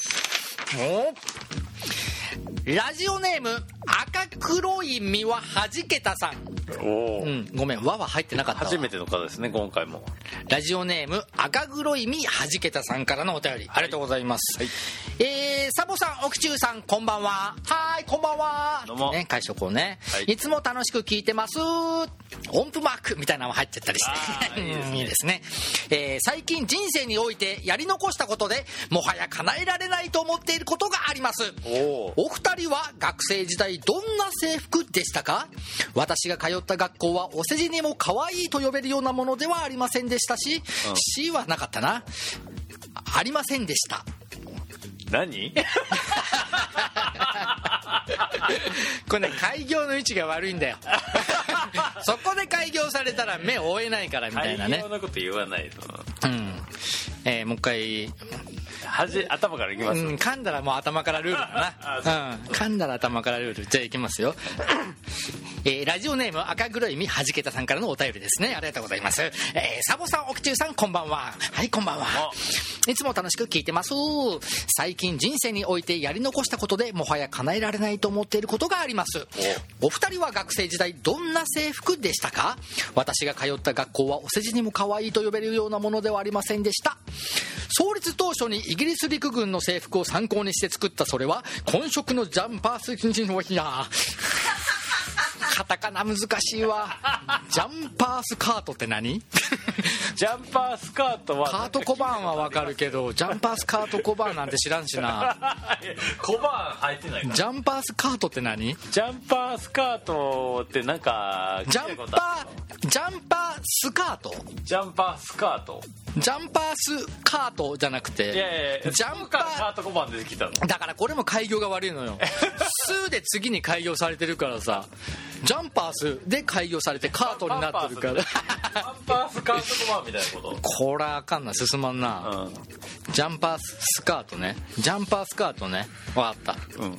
ラジオネーム赤黒い実ははじけたさん。うんごめん和は入ってなかったわ。初めての方ですね今回も。ラジオネーム赤黒い実はじけたさんからのお便り、ありがとうございます、えー、サボさん奥中さんこんばんは。はーいこんばんは。どうも。ね会食をね、はい。い、つも楽しく聞いてます。音符マークみたいなのも入ってったりして。いいですね。うんいいですね、えー最近人生においてやり残したことでもはや叶えられないと思っていることがあります。おおお二人は学生時代どんな制服でしたか？私が通った学校はお世辞にも可愛いと呼べるようなものではありませんでしたし、うん。C はなかったな。ありませんでした。何？これね開業の位置が悪いんだよ。そこで開業されたら目を追えないからみたいなね。大量なこと言わないとうん。えーもう一回はじ頭からいきます、うん、噛んだらもう頭からルールだな、う。ん、噛んだら頭からルール。じゃあいきますよ。えーラジオネーム赤黒い実はじけたさんからのお便りですね。ありがとうございます、えーサボさん奥中さんこんばんは。はいこんばんは。いつも楽しく聞いてます。最近人生においてやり残したことでもはや叶えられないと思っていることがあります。お。二人は学生時代どんな制服でしたか？私が通った学校はお世辞にも可愛いと呼べるようなものではありませんでした。創立当初にイギリス陸軍の制服を参考にして作ったそれは紺色のジャンパースキンの日や カタカナ難しいわ。ジャンパースカートって何？ジャンパースカートはカート小判はわかるけどジャンパースカート小判なんて知らんしな。小判入ってないジャンパースカートって何？ジャンパースカートってなんかジャンパージャンパースカート？ジャンパースカートジャンパースカートじゃなくていやいやジャンパカーート小判出てきたのだからこれも開業が悪いのよ。スで次に開業されてるからさジャンパースで開業されてカートになってるから。ジャンパースカート小判みたいなこと？こらあかんな進まんな、ジャンパースカートね。ジャンパースカートね。分かった。うん、うん、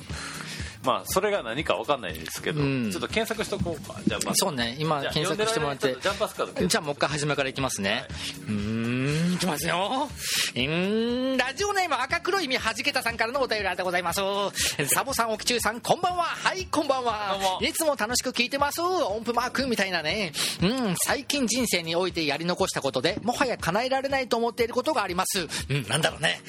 まあそれが何か分かんないですけど、うん。ちょっと検索しとこうか。ジャンパースそうね。今検索してもらって。ジャンパースカート検索。じゃあもう一回初めからいきますね、うーんいきますよ。うーんラジオネーム赤黒い実はじけたさんからのお便りありがとうございます。サボさん奥中さんこんばんは。はいこんばんは。いつも楽しく聞いてます。音符マークみたいなね。うん最近人生においてやり残したことでもはや叶えられないと思っていることがあります。うんなんだろうね、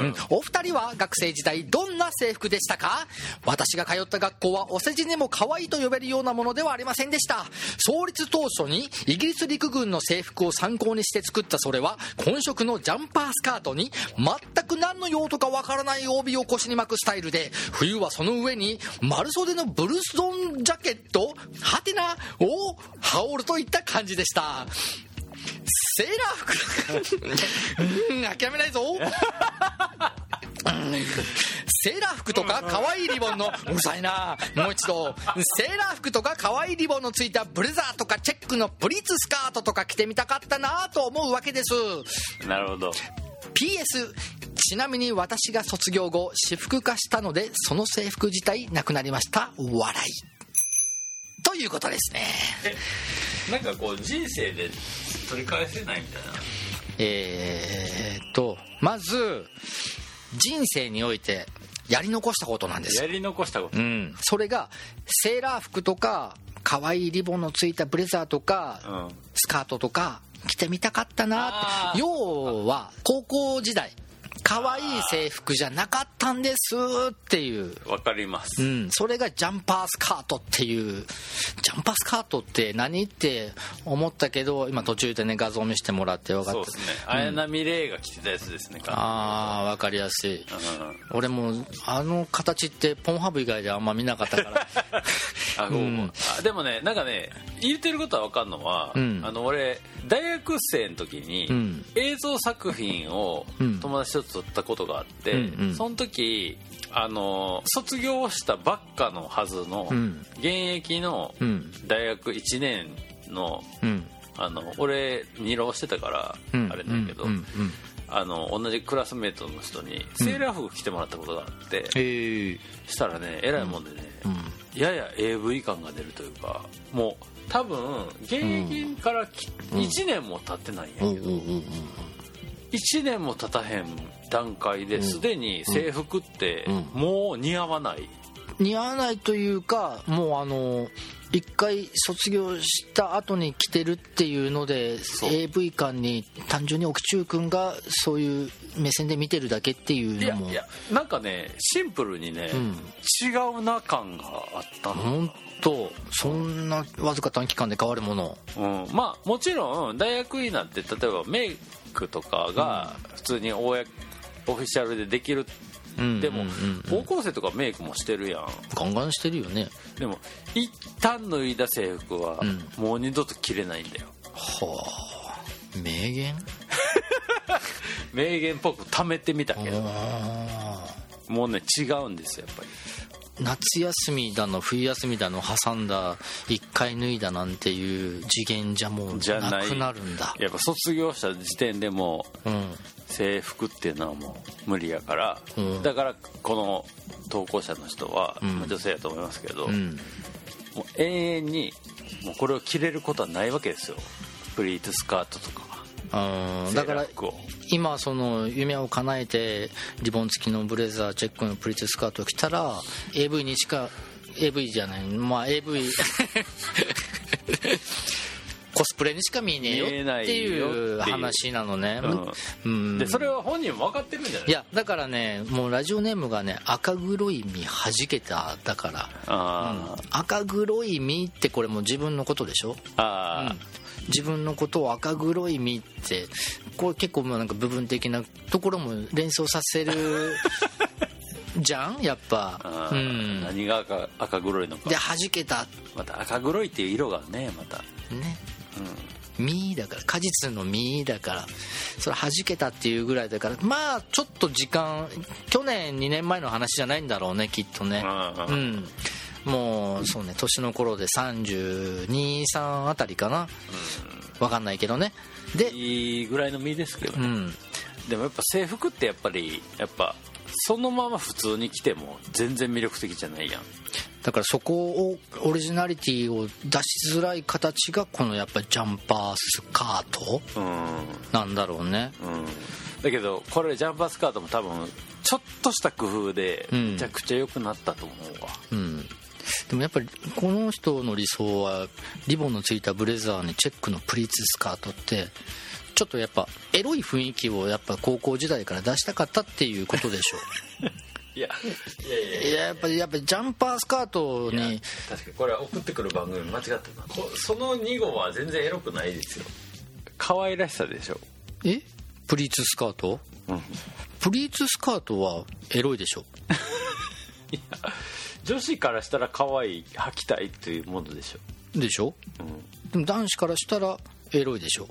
うん。うんお二人は学生時代どんな制服でしたか？私が通った学校はお世辞にも可愛いと呼べるようなものではありませんでした。創立当初にイギリス陸軍の制服を参考にして作ったそれは紺色のジャンパースカートに全く何の用途かわからない帯を腰に巻くスタイルで冬はその上に丸袖のブルースドンジャケットハテナを羽織るといった感じでした。セーラー服。うん諦めないぞ。セーラー服とか可愛いリボンのうるさいな。もう一度。セーラー服とか可愛いリボンのついたブレザーとかチェックのプリーツスカートとか着てみたかったなと思うわけです。なるほど PS ちなみに私が卒業後私服化したのでその制服自体なくなりました。笑い。ということですね。なんかこう人生で取り返せないみたいな。えーっとまず人生においてやり残したことなんです。よやり残したこと。うん、それがセーラー服とか可愛いリボンのついたブレザーとか、うん。スカートとか着てみたかったなって。要は高校時代可愛い制服じゃなかったんですっていう。わかります。うん、それがジャンパースカートっていうジャンパースカートって何って思ったけど今途中でね画像見せてもらって分かったそうですね。綾波レイが着てたやつですねああ分かりやすい。うん。俺もあの形ってポンハブ以外であんま見なかったから。あごめんあでもねなんかね言ってることは分かんのは、うん。あの俺大学生の時に、うん。映像作品をうん。友達と撮ったことがあって、うんうん。その時あの卒業したばっかのはずの、うん。現役のうん。大学1年のうん。あの俺二浪してたから、うん。あれなんだけど、あの同じクラスメートの人にセーラー服着てもらったことがあって、したらねえらいもんでね、うん。やや AV 感が出るというかもう多分現役からき、1年も経ってないんやけど、おうおうおうおう1年も経たへん段階ですでに制服ってうん。もう似合わない、似合わないというかもうあの一回卒業した後に来てるっていうので AV 館に単純に奥中君がそういう目線で見てるだけっていうのも。いやいやなんかねシンプルにね、うん。違うな感があったの、本当そんなわずか短期間で変わるもの。うん、まあもちろん大学になって例えばメイクとかが普通に公オフィシャルでできるうんでもうんうんうん。高校生とかメイクもしてるやん。ガンガンしてるよね。でも一旦脱いだ制服はうん。もう二度と着れないんだよ。はあ名言？名言っぽく貯めてみたけど。あもうね違うんですよやっぱり。ー夏休みだの冬休みだの挟んだ一回脱いだなんていう次元じゃもうじゃなくなるんだ。やっぱ卒業した時点でもううん制服っていうのはもう無理やから、うん。だからこの投稿者の人は、うん。まあ女性やと思いますけど、うん。もう永遠にもうこれを着れることはないわけですよ。プリーツスカートとか。うんだから今その夢を叶えてリボン付きのブレザーチェックのプリーツスカートを着たら AV にしか AV じゃない。まあ AV コスプレにしか見えねえよ見えないよっていう。話なのねうん。でそれは本人も分かってるんじゃない？いやだからねもうラジオネームがね赤黒い実はじけただから。あー、赤黒い実ってこれもう自分のことでしょ？あ自分のことを赤黒い実ってこれ結構もうなんか部分的なところも連想させる じゃん？やっー。ぱうん。何が赤赤黒いのか。で弾けた。また赤黒いっていう色がねまた、ねう実だから果実の実だからそれ弾けたっていうぐらいだからまあちょっと時間去年2年前の話じゃないんだろうねきっとね。ん、うんもうそうね年の頃で323あたりかな。分かんないけどね。でいいぐらいの身ですけどね、うん。でもやっぱ制服ってやっぱりやっぱそのまま普通に着ても全然魅力的じゃないやんだからそこをオリジナリティを出しづらい形がこのやっぱりジャンパースカートうん。なんだろうね。うん。だけどこれジャンパースカートも多分ちょっとした工夫でうん。めちゃくちゃ良くなったと思うわ、うん。でもやっぱりこの人の理想はリボンのついたブレザーにチェックのプリーツスカートってちょっとやっぱエロい雰囲気をやっぱ高校時代から出したかったっていうことでしょいや いや。いやいやや。っぱりやっぱりジャンパースカートに。確かに。これは送ってくる番組間違ったなこその2号は全然エロくないですよ。可愛らしさでしょ。え？プリーツスカート？うん。プリーツスカートはエロいでしょ。いや女子からしたら可愛い履きたいっていうものでしょ。でしょ？うん。でも男子からしたらエロいでしょ。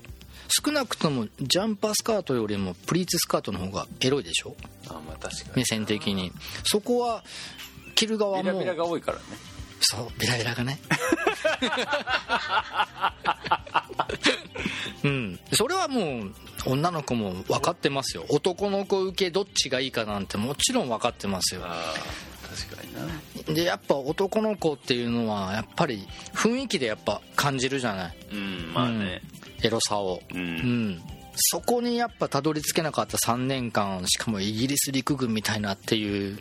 少なくともジャンパースカートよりもプリーツスカートの方がエロいでしょ。あまあ確かに目線的に。そこは着る側も。ビラビラが多いからね。そうビラビラがね。うん。それはもう女の子も分かってますよ。男の子受けどっちがいいかなんてもちろん分かってますよ確かにな。でやっぱ男の子っていうのはやっぱり雰囲気でやっぱ感じるじゃない？うんまあね。エロさを。う、うん。んそこにやっぱたどり着けなかった3年間しかもイギリス陸軍みたいなっていう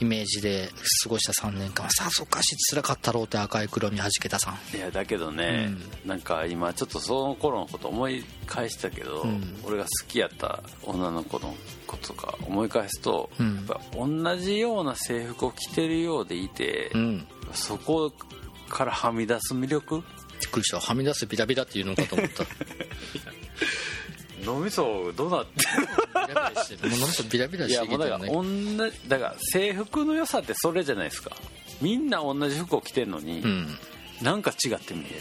イメージで過ごした3年間。はさぞかし辛かったろうって赤い黒にはじけたさん。いやだけどね、なんか今ちょっとその頃のこと思い返したけど、ん。俺が好きやった女の子のこととか思い返すと、うん。やっぱ同じような制服を着てるようでいて、うん。そこからはみ出す魅力？びっくりした。はみ出すビタビタっていうのかと思った 脳みそどうなってビラビラしてもうなんかビラビラいしやもうだからてきてるだから制服の良さってそれじゃないですか。みんな同じ服を着てんのに、うん。なんか違って見える。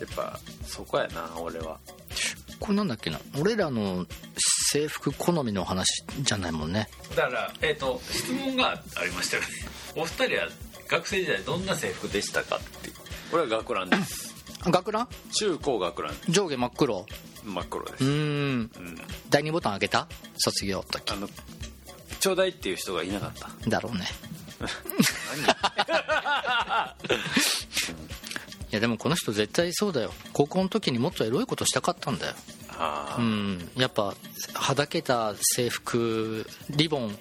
やっぱそこやな俺は。これなんだっけな？俺らの制服好みの話じゃないもんね。だからえっ、と質問がありましたよね。お二人は学生時代どんな制服でしたかって。いうこれは学ランです。学ラン？中高学ラン。上下真っ黒真っ黒です、うーん。うん。第2ボタン開けた？卒業の時。あのちょうだいっていう人がいなかった。だろうね。いやでもこの人絶対そうだよ。高校の時にもっとエロいことしたかったんだよ。あうん。やっぱはだけた制服リボン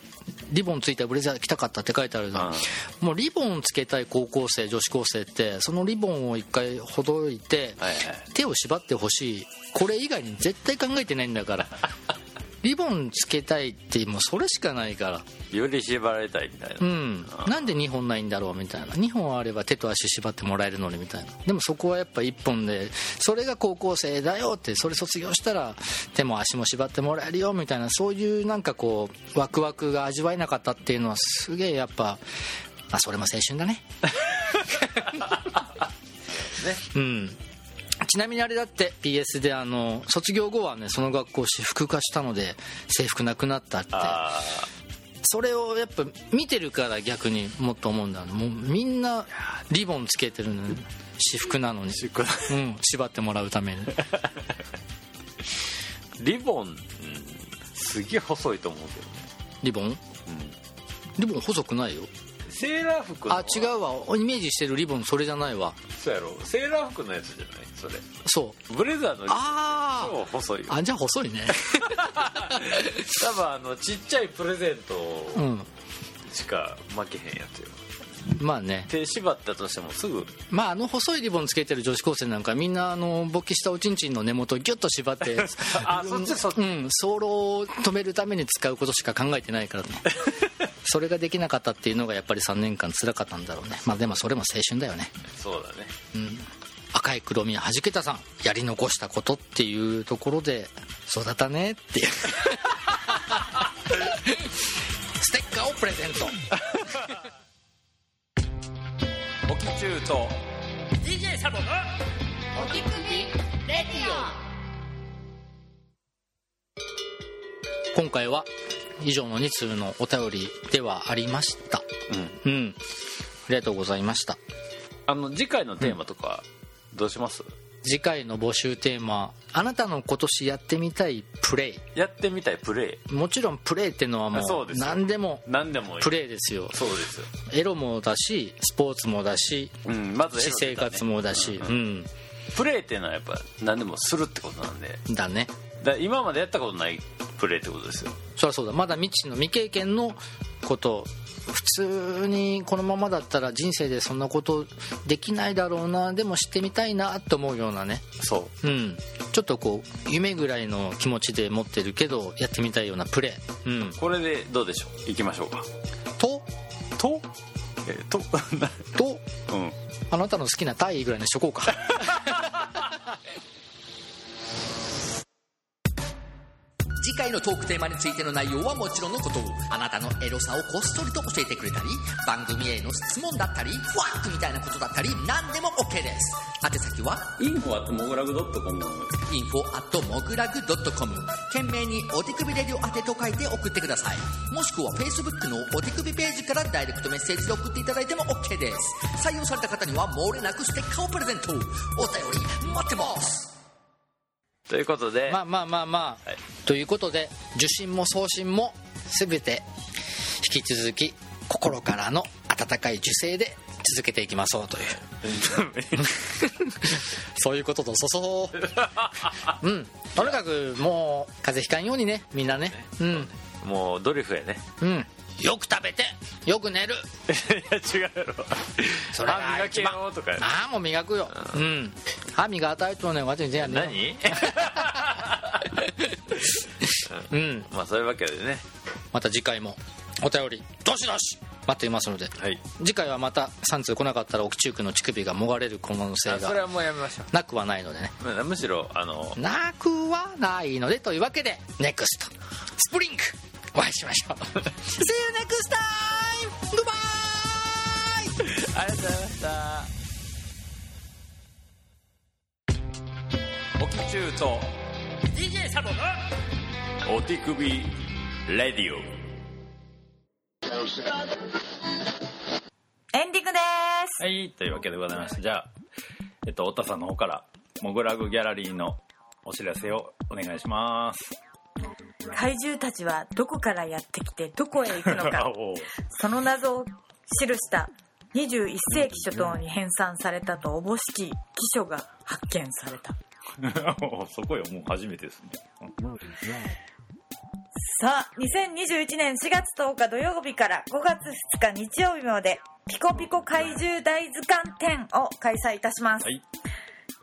リボンついたブレザー着たかったって書いてあるのあもうリボンつけたい高校生女子高生ってそのリボンを一回ほどいてはいはい。手を縛ってほしい。これ以外に絶対考えてないんだからリボンつけたいってもうそれしかないから。より縛られたいみたいな、うん。なんで2本ないんだろうみたいな。2本あれば手と足縛ってもらえるのにみたいな。でもそこはやっぱ1本でそれが高校生だよってそれ卒業したら手も足も縛ってもらえるよみたいな。そういうなんかこうワクワクが味わえなかったっていうのはすげえやっぱまあそれも青春だね。うんちなみにあれだって PS であの卒業後はねその学校私服化したので制服なくなったって。あそれをやっぱ見てるから逆にもっと思うんだもうみんなリボンつけてるのに。私服なのに、あうん、縛ってもらうために。リボン、うん、すげえ細いと思うけどね、リボン？うん、リボン細くないよセーラー服の。あ違うわ。イメージしてるリボンそれじゃないわ。そうやろ。セーラー服のやつじゃない？それ。そう。ブレザーのあ超細いよ。ああじゃあ細いね。多分あのちっちゃいプレゼンうトん。しか負けへんやつよ。まあね。手縛ったとしてもすぐ。まああの細いリボンつけてる女子高生なんかみんなあの勃起したおちんちんの根元をギュッと縛って あそっちそっち。うん早漏を止めるために使うことしか考えてないからね それができなかったっていうのがやっぱり3年間辛かったんだろうね。まあでもそれも青春だよね。そうだね。うん。赤い黒みはじけたさんやり残したことっていうところでそうだったねっていう。ステッカーをプレゼント。オキチューと DJ サボの。お手首レディ今回は以上の2通のお便りではありました。うん。うん。ありがとうございました。あの次回のテーマとかどうします、次回の募集テーマあなたの今年やってみたいプレやってみたいプレイ。もちろんプレイってのはもそう何でもイ何でもプレイですよ。そうですよ、エロもだしスポーツもだしうん、まず私生活もだしううんん。プレイっていうのはやっぱ何でもするってことなんで。だねだ今までやったことないプレイってことですよ。そりゃそうだ。まだ未知の未経験のこと。普通にこのままだったら人生でそんなことできないだろうな。でもしてみたいなと思うようなね。そう。ん。ちょっとこう夢ぐらいの気持ちで持ってるけどやってみたいようなプレイ。うん。うこれでどうでしょう？行きましょうか。と？と？えと？と？うん。あなたの好きなタイぐらいにしとこうか 次回のトークテーマについての内容はもちろんのこと。あなたのエロさをこっそりと教えてくれたり番組への質問だったりフワックみたいなことだったり何でも OK です。宛先はインフォアットモグラグドットコム。info at モグラグ .com 懸命にお手首レディオ宛てと書いて送ってください。もしくは Facebook のお手首ページからダイレクトメッセージで送っていただいても OK です。採用された方には漏れなくステッカーをプレゼント。お便り待ってますということで、まあまあまあまあ、はい。ということで受信も送信も全て引き続き心からの温かい受精で続けていきましょうという。そういうこととそそう。うん。とにかくもう風邪ひかんようにねみんなね。うん。もうドリフやね。うんよく食べてよく寝る。いや違うやろ。それが歯磨けよとかああもう磨くよ。うん。歯磨かたいとね私じゃあね何？うん。まあそういうわけでね。また次回もお便りどしどし待っていますので。はい。次回はまた3通来なかったら奥中区の乳首がもがれる可能性があそれはもうやめましょなくはないのでね。うむしろあのなくはないのでというわけで NEXT スプリングお会いしましょう。See you next time! Goodbye! ありがとうございました。おきちゅうと。DJ サボのお手首レディオ。エンディングです。はいというわけでございまして。じゃあえっと太田さんの方からモグラグギャラリーのお知らせをお願いします怪獣たちはどこからやってきてどこへ行くのか。その謎を記した21世紀初頭に編纂されたとおぼしき記書が発見された。そこよもう初めてですね。さあ2021年4月10日土曜日から5月2日日曜日までピコピコ怪獣大図鑑展を開催いたします、はい。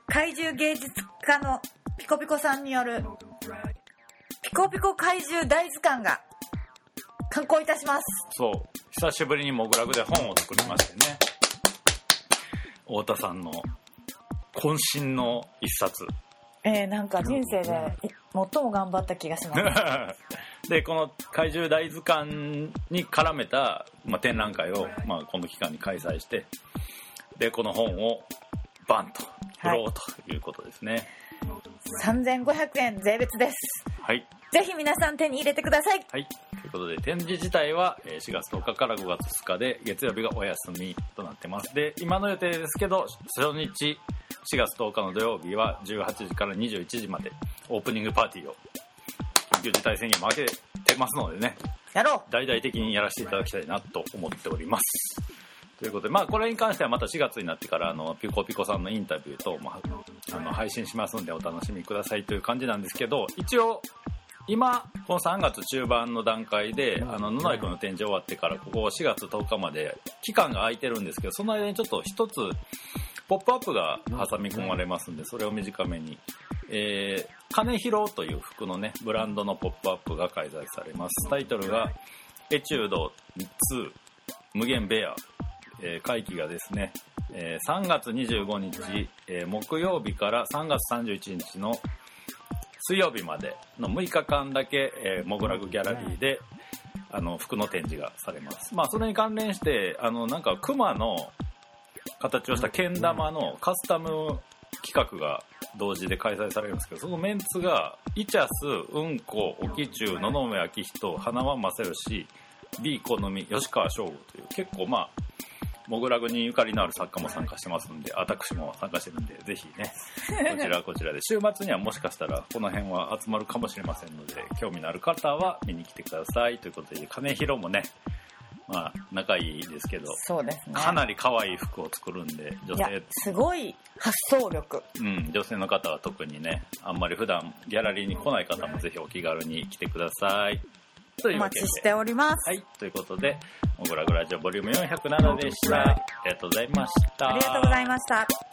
怪獣芸術家のピコピコさんによるピコピコ怪獣大図鑑が刊行いたします。そう。久しぶりにモグラグで本を作りましてね。太田さんの渾身の一冊。えー、なんか人生でい 最も頑張った気がします。でこの怪獣大図鑑に絡めた、まあ、展覧会を、まあ、この期間に開催してでこの本をバンと売ろうということですね。3500円税別です。はい。ぜひ皆さん手に入れてください。はい。ということで、展示自体はえー4月10日から5月2日で、月曜日がお休みとなってます。で、今の予定ですけど、初日、4月10日の土曜日は18時から21時まで、オープニングパーティーを、緊急事態宣言も明けてますのでね、やろ大々的にやらせていただきたいなと思っております。ということで、まあ、これに関してはまた4月になってから、あの、ピコピコさんのインタビューと、まあ、あの、配信しますんでお楽しみくださいという感じなんですけど、一応、今、この3月中盤の段階で、あの、野内くんの展示終わってから、ここ4月10日まで、期間が空いてるんですけど、その間にちょっと一つ、ポップアップが挟み込まれますんで、それを短めに。えー、金広という服のね、ブランドのポップアップが開催されます。タイトルが、エチュード2、無限ベア。えー会期がですね、えー3月25日、えー木曜日から3月31日の水曜日までの6日間だけ、えーモグラグギャラリーで、あの、服の展示がされます。まあ、それに関連して、あの、なんか、熊の形をしたけん玉のカスタム企画が同時で開催されるんですけど、そのメンツが、イチャス、うんこ、オキチュウ、野々村明人、花輪正義、B 好み、吉川翔吾という、結構まあ、モグラグにゆかりのある作家も参加してますんで、私も参加してるんで、ぜひね、こちらはこちらで、週末にはもしかしたらこの辺は集まるかもしれませんので、興味のある方は見に来てください。ということで、金広もね、まあ、仲いいですけど、そうですねかなり可愛い服を作るんで、女いや性、すごい発想力うん、女性の方は特にね、あんまり普段ギャラリーに来ない方もぜひお気軽に来てください。とお待ち。しております、はい、ということで、モグラグラジオボリューム407でした。ありがとうございました。ありがとうございました